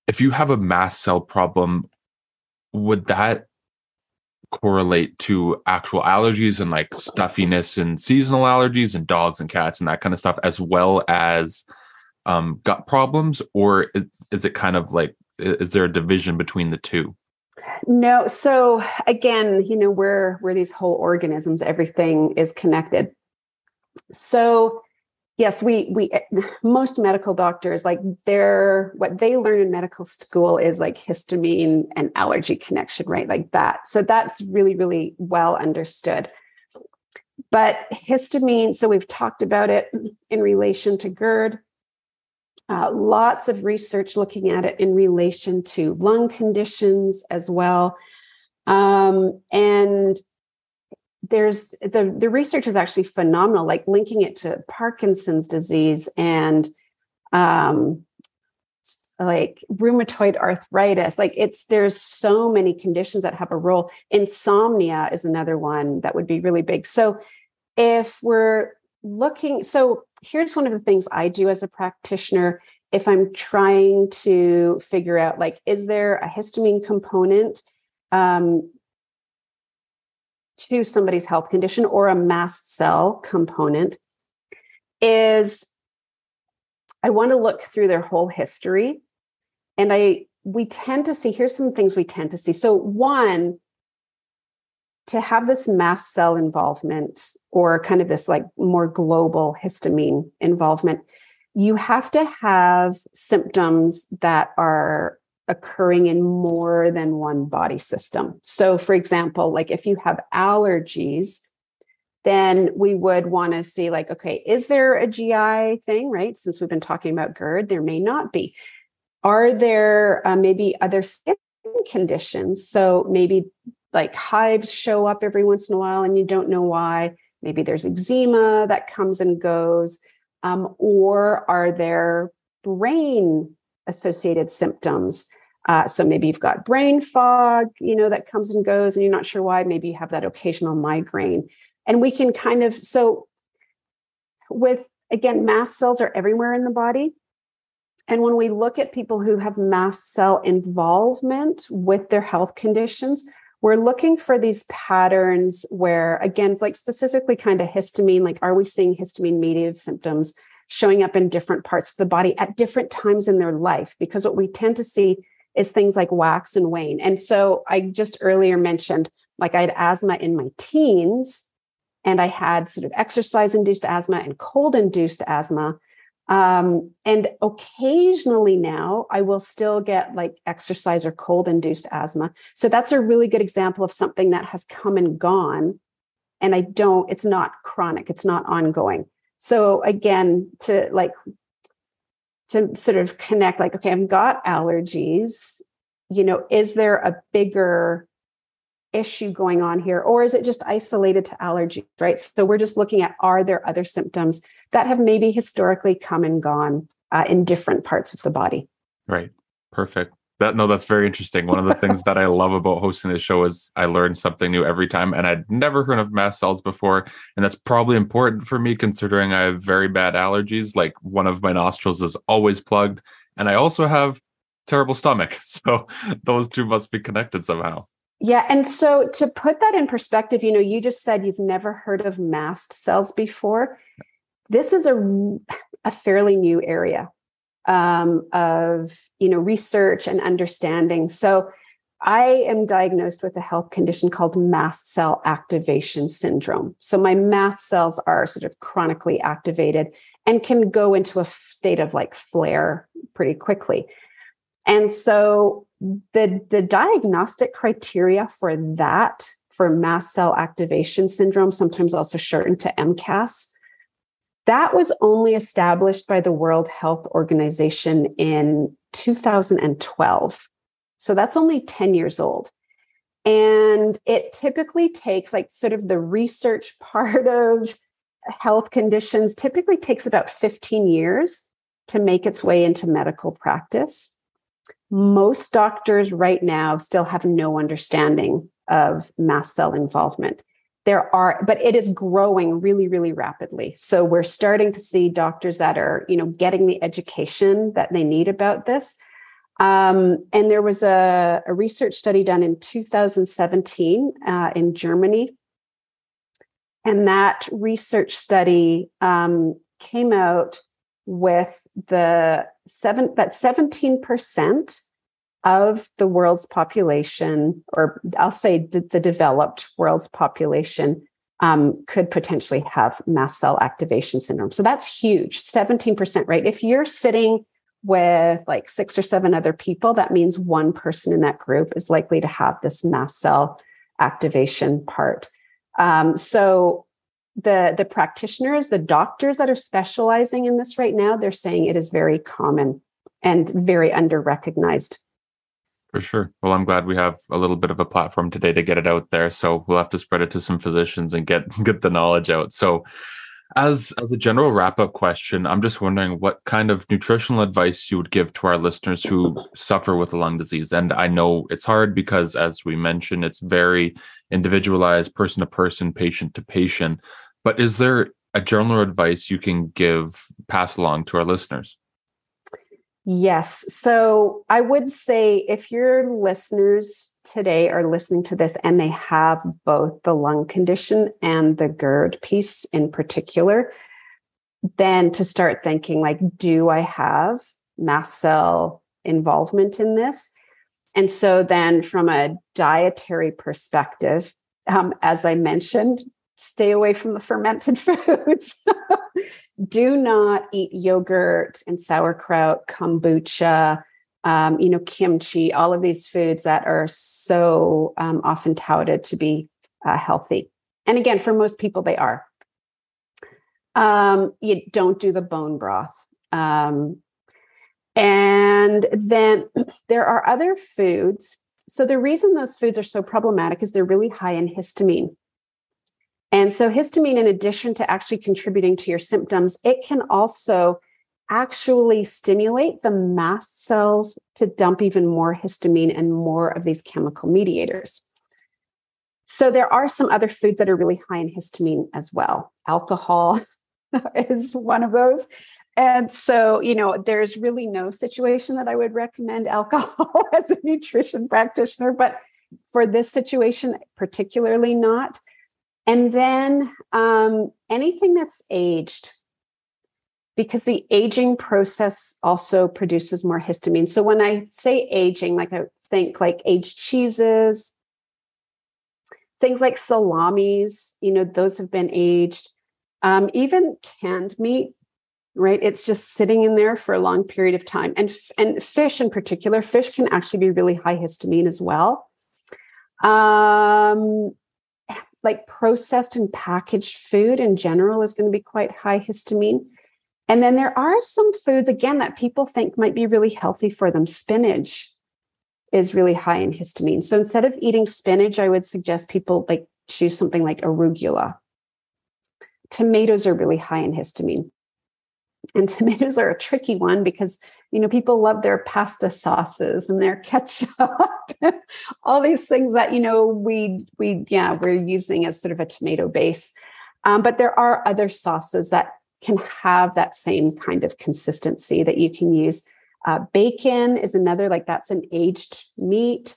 Speaker 1: if you have a mast cell problem, would that correlate to actual allergies and like stuffiness and seasonal allergies and dogs and cats and that kind of stuff, as well as um, gut problems, or is, is it kind of like is there a division between the two?
Speaker 2: No. So again, you know, we're we're these whole organisms. Everything is connected. So yes we we most medical doctors like they're what they learn in medical school is like histamine and allergy connection right? Like that. So that's really really well understood. But histamine so we've talked about it in relation to gerd. Uh, lots of research looking at it in relation to lung conditions as well. Um, and there's the the research is actually phenomenal like linking it to parkinson's disease and um like rheumatoid arthritis. Like it's there's so many conditions that have a role. Insomnia is another one that would be really big. So if we're looking so here's one of the things i do as a practitioner. If i'm trying to figure out like is there a histamine component um, to somebody's health condition or a mast cell component is I want to look through their whole history. And I we tend to see here's some things we tend to see. So one to have this mast cell involvement or kind of this like more global histamine involvement, you have to have symptoms that are occurring in more than one body system. So, for example, like if you have allergies, then we would want to see, like, okay, is there a GI thing, right? Since we've been talking about GERD, there may not be. Are there uh, maybe other skin conditions? So, maybe like hives show up every once in a while and you don't know why. Maybe there's eczema that comes and goes. Um, or are there brain associated symptoms? Uh, so maybe you've got brain fog, you know, that comes and goes, and you're not sure why. Maybe you have that occasional migraine. And we can kind of, so with, again, mast cells are everywhere in the body. And when we look at people who have mast cell involvement with their health conditions, we're looking for these patterns where, again, like specifically kind of histamine, like are we seeing histamine mediated symptoms showing up in different parts of the body at different times in their life? Because what we tend to see is things like wax and wane. And so I just earlier mentioned like I had asthma in my teens and I had sort of exercise induced asthma and cold induced asthma. Um, and occasionally now I will still get like exercise or cold induced asthma. So that's a really good example of something that has come and gone. And I don't, it's not chronic, it's not ongoing. So again, to like to sort of connect like okay i've got allergies. You know is there a bigger issue going on here or is it just isolated to allergies right? So we're just looking at are there other symptoms that have maybe historically come and gone uh, in different parts of the body?
Speaker 1: Right. Perfect That no, that's very interesting. One of the things that I love about hosting this show is I learn something new every time, and I'd never heard of mast cells before, and that's probably important for me considering I have very bad allergies. Like one of my nostrils is always plugged, and I also have terrible stomach. So those two must be connected somehow.
Speaker 2: Yeah. And so to put that in perspective, you know, you just said you've never heard of mast cells before. This is a, a fairly new area um, of, you know, research and understanding. So I am diagnosed with a health condition called mast cell activation syndrome. So my mast cells are sort of chronically activated and can go into a state of like flare pretty quickly. And so the, the diagnostic criteria for that, for mast cell activation syndrome, sometimes also shortened to MCAS, that was only established by the World Health Organization in 2012. So that's only 10 years old. And it typically takes, like, sort of the research part of health conditions, typically takes about 15 years to make its way into medical practice most doctors right now still have no understanding of mast cell involvement. There are, but it is growing really, really rapidly. So we're starting to see doctors that are, you know, getting the education that they need about this. Um, and there was a, a, research study done in 2017 uh, in Germany. And that research study um, came out with the seven that 17% of the world's population, or I'll say the, developed world's population, um, could potentially have mast cell activation syndrome. So that's huge, 17%, right? If you're sitting with like six or seven other people, that means one person in that group is likely to have this mast cell activation part. Um, so the the practitioners the doctors that are specializing in this right now they're saying it is very common and very under recognized
Speaker 1: for sure. Well i'm glad we have a little bit of a platform today to get it out there so we'll have to spread it to some physicians and get get the knowledge out. So as as a general wrap up question i'm just wondering what kind of nutritional advice you would give to our listeners who suffer with a lung disease. And i know it's hard because as we mentioned it's very individualized person to person patient to patient. But is there a general advice you can give, pass along to our listeners?
Speaker 2: Yes. So I would say if your listeners today are listening to this and they have both the lung condition and the GERD piece in particular, then to start thinking like, do I have mast cell involvement in this? And so then from a dietary perspective, um, as I mentioned, stay away from the fermented foods. Do not eat yogurt and sauerkraut, kombucha, um, you know, kimchi, all of these foods that are so um, often touted to be uh, healthy. And again, for most people, they are. Um, you don't do the bone broth. Um, and then there are other foods. So the reason those foods are so problematic is they're really high in histamine. And so, histamine, in addition to actually contributing to your symptoms, it can also actually stimulate the mast cells to dump even more histamine and more of these chemical mediators. So, there are some other foods that are really high in histamine as well. Alcohol is one of those. And so, you know, there's really no situation that I would recommend alcohol as a nutrition practitioner, but for this situation, particularly not. And then um, anything that's aged, because the aging process also produces more histamine. So when I say aging, like I think like aged cheeses, things like salamis, you know, those have been aged. Um, even canned meat, right? It's just sitting in there for a long period of time. And, and fish in particular, fish can actually be really high histamine as well. Um, like processed and packaged food in general is going to be quite high histamine. And then there are some foods, again, that people think might be really healthy for them. Spinach is really high in histamine. So instead of eating spinach, I would suggest people like choose something like arugula. Tomatoes are really high in histamine. And tomatoes are a tricky one because You know, people love their pasta sauces and their ketchup, all these things that you know we we yeah we're using as sort of a tomato base. Um, but there are other sauces that can have that same kind of consistency that you can use. Uh, bacon is another like that's an aged meat.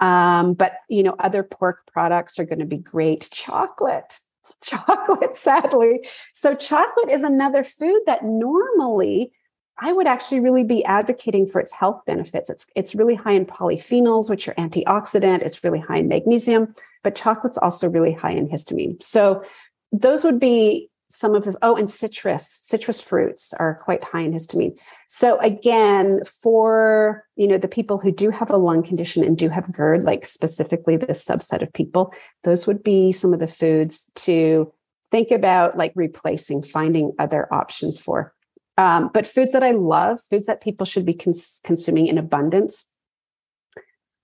Speaker 2: Um, but you know, other pork products are going to be great. Chocolate, chocolate, sadly. So chocolate is another food that normally I would actually really be advocating for its health benefits. It's it's really high in polyphenols, which are antioxidant. It's really high in magnesium, but chocolate's also really high in histamine. So those would be some of the oh and citrus citrus fruits are quite high in histamine. So again for you know the people who do have a lung condition and do have gerd like specifically this subset of people those would be some of the foods to think about like replacing finding other options for. Um, but foods that i love foods that people should be cons- consuming in abundance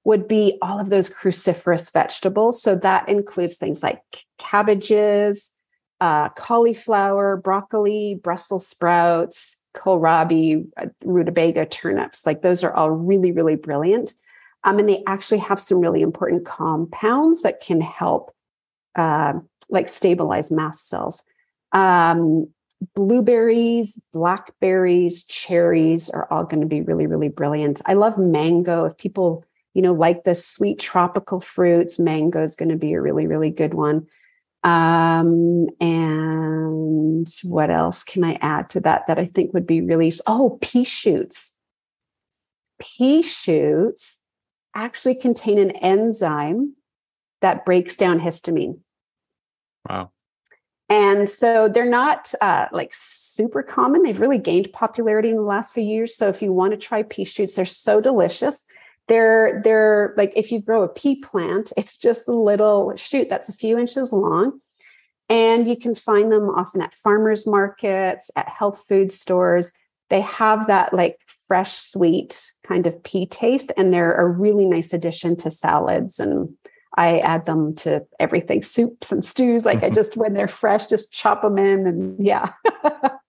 Speaker 2: would be all of those cruciferous vegetables. So that includes things like cabbages uh, cauliflower, broccoli, Brussels sprouts, kohlrabi, uh, rutabaga, turnips. Like those are all really, really brilliant. Um, and they actually have some really important compounds that can help, uh, like stabilize mast cells. Um, blueberries, blackberries, cherries are all going to be really, really brilliant. I love mango. If people, you know, like the sweet tropical fruits, mango is going to be a really, really good one. Um, and what else can I add to that that I think would be really oh pea shoots. Pea shoots actually contain an enzyme that breaks down histamine.
Speaker 1: Wow.
Speaker 2: And so they're not uh, like super common. They've really gained popularity in the last few years. So if you want to try pea shoots, they're so delicious they're they're like if you grow a pea plant it's just a little shoot that's a few inches long and you can find them often at farmers markets at health food stores. They have that like fresh sweet kind of pea taste and they're a really nice addition to salads and i add them to everything soups and stews like i mm-hmm. just when they're fresh just chop them in and yeah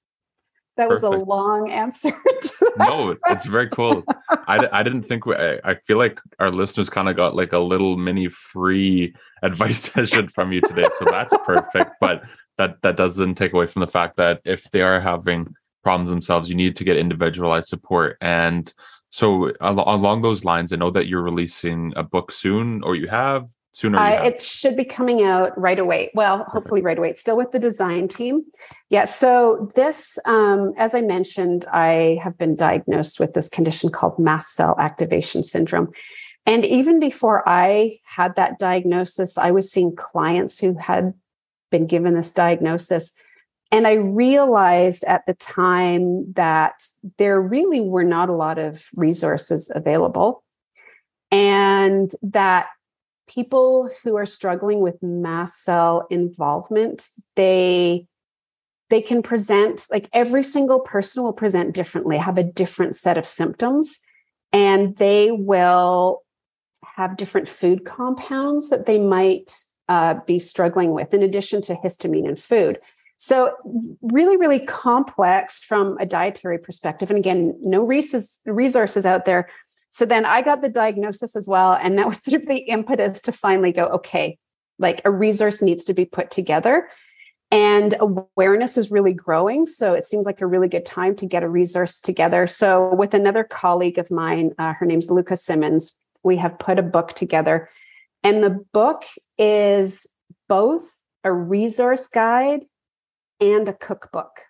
Speaker 2: that was a long answer
Speaker 1: no it's very cool. I, I didn't think we, I, I feel like our listeners kind of got like a little mini free advice session from you today so that's perfect but that that doesn't take away from the fact that if they are having problems themselves you need to get individualized support and so along those lines i know that you're releasing a book soon or you have sooner? Uh,
Speaker 2: it should be coming out right away. Well, Perfect. hopefully right away. It's still with the design team. Yeah. So this, um, as I mentioned, I have been diagnosed with this condition called mast cell activation syndrome. And even before I had that diagnosis, I was seeing clients who had been given this diagnosis. And I realized at the time that there really were not a lot of resources available. And that people who are struggling with mast cell involvement they they can present like every single person will present differently have a different set of symptoms and they will have different food compounds that they might uh, be struggling with in addition to histamine and food. So really really complex from a dietary perspective and again no resources out there so then I got the diagnosis as well. And that was sort of the impetus to finally go, okay, like a resource needs to be put together. And awareness is really growing. So it seems like a really good time to get a resource together. So, with another colleague of mine, uh, her name's Luca Simmons, we have put a book together. And the book is both a resource guide and a cookbook.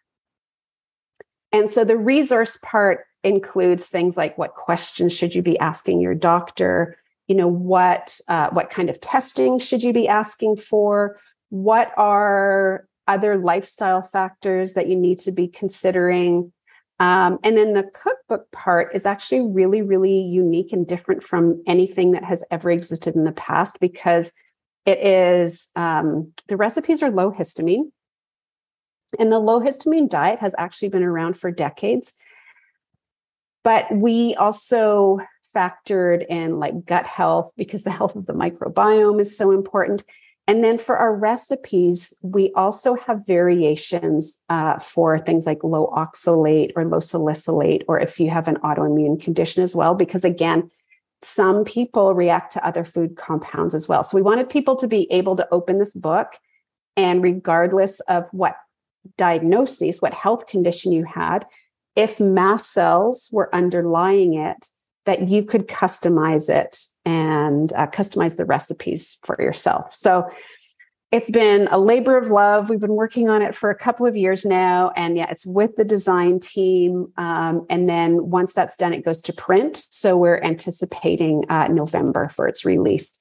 Speaker 2: And so the resource part includes things like what questions should you be asking your doctor? You know what uh, what kind of testing should you be asking for? What are other lifestyle factors that you need to be considering? Um, and then the cookbook part is actually really really unique and different from anything that has ever existed in the past because it is um, the recipes are low histamine. And the low histamine diet has actually been around for decades but we also factored in like gut health because the health of the microbiome is so important. And then for our recipes, we also have variations uh, for things like low oxalate or low salicylate, or if you have an autoimmune condition as well, because again, some people react to other food compounds as well. So we wanted people to be able to open this book and regardless of what diagnosis, what health condition you had, if mast cells were underlying it, that you could customize it and uh, customize the recipes for yourself. So it's been a labor of love. We've been working on it for a couple of years now. And yeah, it's with the design team. Um, and then once that's done, it goes to print. So we're anticipating uh, November for its release.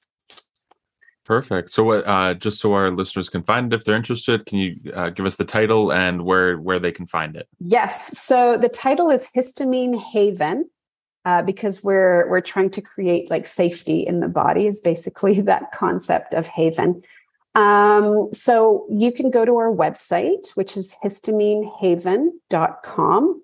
Speaker 1: Perfect. So, what? uh, just so our listeners can find it if they're interested, can you uh, give us the title and where where they can find it?
Speaker 2: Yes. So the title is Histamine Haven, uh, because we're we're trying to create like safety in the body is basically that concept of haven. Um, so you can go to our website, which is histaminehaven.com.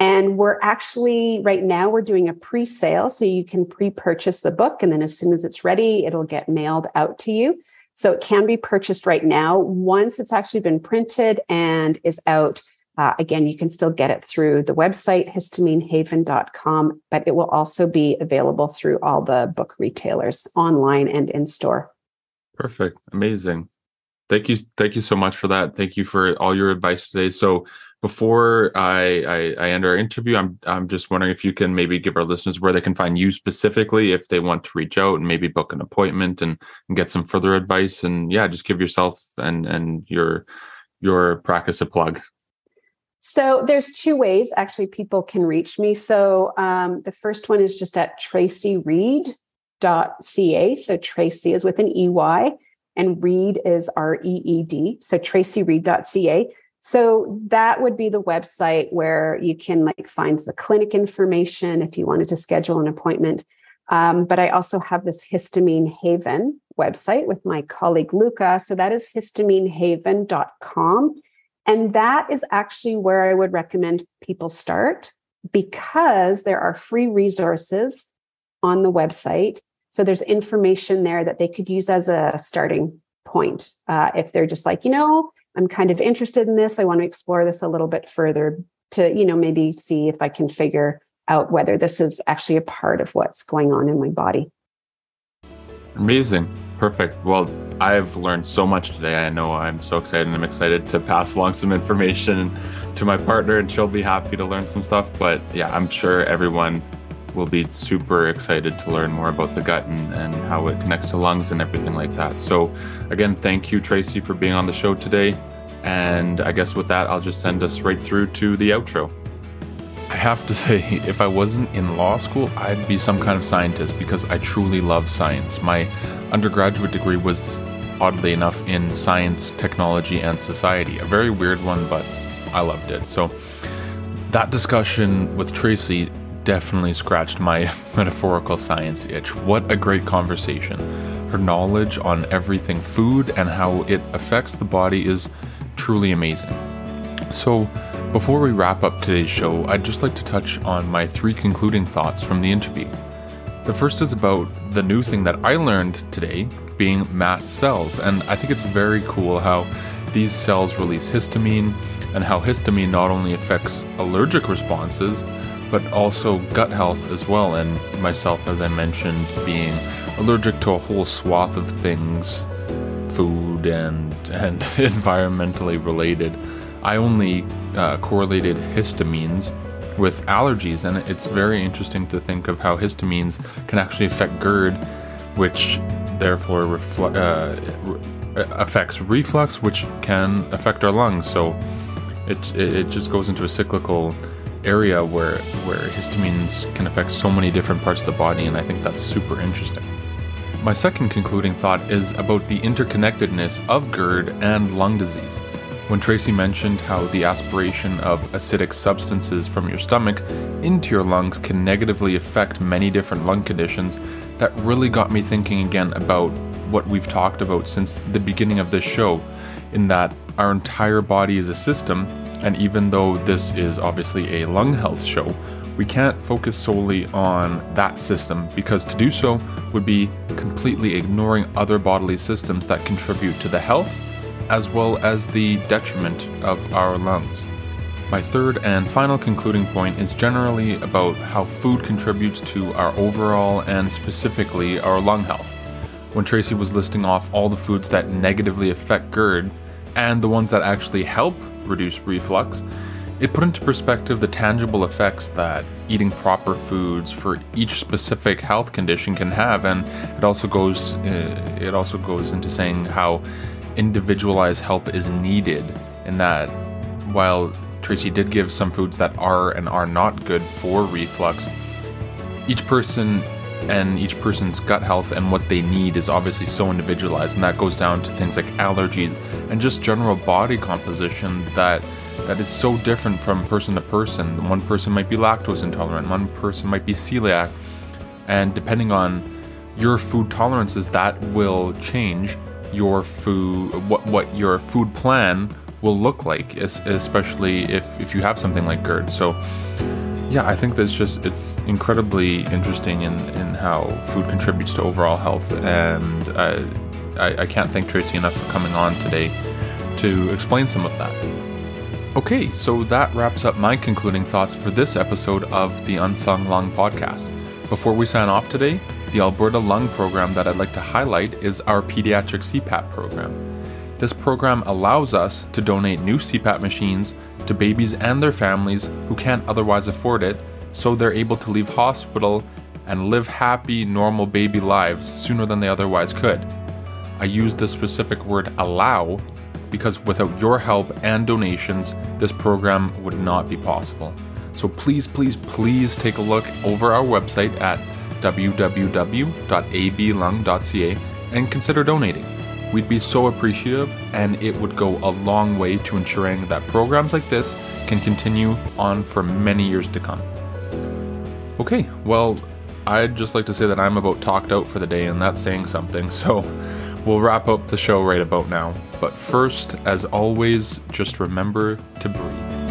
Speaker 2: And we're actually right now we're doing a pre-sale, so you can pre-purchase the book, and then as soon as it's ready, it'll get mailed out to you. So it can be purchased right now. Once it's actually been printed and is out, uh, again, you can still get it through the website histaminehaven.com, but it will also be available through all the book retailers online and in store.
Speaker 1: Perfect, amazing. Thank you, thank you so much for that. Thank you for all your advice today. So, before I, I, I end our interview, I'm I'm just wondering if you can maybe give our listeners where they can find you specifically if they want to reach out and maybe book an appointment and, and get some further advice and yeah, just give yourself and and your your practice a plug.
Speaker 2: So there's two ways actually people can reach me. So um, the first one is just at traceyreed.ca. So Tracey is with an EY and Reed is R E E D. So traceyreed.ca. So that would be the website where you can like find the clinic information if you wanted to schedule an appointment. Um, but I also have this Histamine Haven website with my colleague Luca. So that is histaminehaven.com. And that is actually where I would recommend people start because there are free resources on the website. So there's information there that they could use as a starting point uh, if they're just like, you know, I'm kind of interested in this. I want to explore this a little bit further to, you know, maybe see if I can figure out whether this is actually a part of what's going on in my body.
Speaker 1: Amazing. Perfect. Well, I've learned so much today. I know I'm so excited and I'm excited to pass along some information to my partner and she'll be happy to learn some stuff. But yeah, I'm sure everyone will be super excited to learn more about the gut and, and how it connects to lungs and everything like that. So, again, thank you, Tracey, for being on the show today. And I guess with that, I'll just send us right through to the outro. I have to say, if I wasn't in law school, I'd be some kind of scientist because I truly love science. My undergraduate degree was, oddly enough, in science, technology, and society. A very weird one, but I loved it. So, that discussion with Tracey definitely scratched my metaphorical science itch. What a great conversation. Her knowledge on everything food and how it affects the body is truly amazing. So, before we wrap up today's show, I'd just like to touch on my three concluding thoughts from the interview. The first is about the new thing that I learned today being mast cells, and I think it's very cool how these cells release histamine and how histamine not only affects allergic responses, but also gut health as well. And myself, as I mentioned, being allergic to a whole swath of things, food and and environmentally related. I only uh, correlated histamines with allergies, and it's very interesting to think of how histamines can actually affect GERD, which therefore refl- uh, re- affects reflux, which can affect our lungs. So it, it just goes into a cyclical area where where histamines can affect so many different parts of the body, and I think that's super interesting. My second concluding thought is about the interconnectedness of GERD and lung disease. When Tracey mentioned how the aspiration of acidic substances from your stomach into your lungs can negatively affect many different lung conditions, that really got me thinking again about what we've talked about since the beginning of this show, in that our entire body is a system, and even though this is obviously a lung health show, we can't focus solely on that system because to do so would be completely ignoring other bodily systems that contribute to the health as well as the detriment of our lungs. My third and final concluding point is generally about how food contributes to our overall and specifically our lung health. When Tracey was listing off all the foods that negatively affect GERD and the ones that actually help reduce reflux, it put into perspective the tangible effects that eating proper foods for each specific health condition can have, and it also goes uh, it also goes into saying how individualized help is needed, in that while Tracey did give some foods that are and are not good for reflux, each person and each person's gut health and what they need is obviously so individualized, and that goes down to things like allergies and just general body composition that that is so different from person to person. One person might be lactose intolerant, one person might be celiac, and depending on your food tolerances, that will change your food what what your food plan will look like, especially if if you have something like GERD. So yeah, I think that's just it's incredibly interesting in, in how food contributes to overall health, and I, I, I can't thank Tracey enough for coming on today to explain some of that. Okay, so that wraps up my concluding thoughts for this episode of the Unsung Lung podcast. Before we sign off today, the Alberta Lung program that I'd like to highlight is our pediatric CPAP program. This program allows us to donate new CPAP machines to babies and their families who can't otherwise afford it, so they're able to leave hospital and live happy, normal baby lives sooner than they otherwise could. I use the specific word allow because without your help and donations, this program would not be possible. So please, please, please take a look over our website at www.ablung.ca and consider donating. We'd be so appreciative, and it would go a long way to ensuring that programs like this can continue on for many years to come. Okay, well, I'd just like to say that I'm about talked out for the day, and that's saying something, so we'll wrap up the show right about now. But first, as always, just remember to breathe.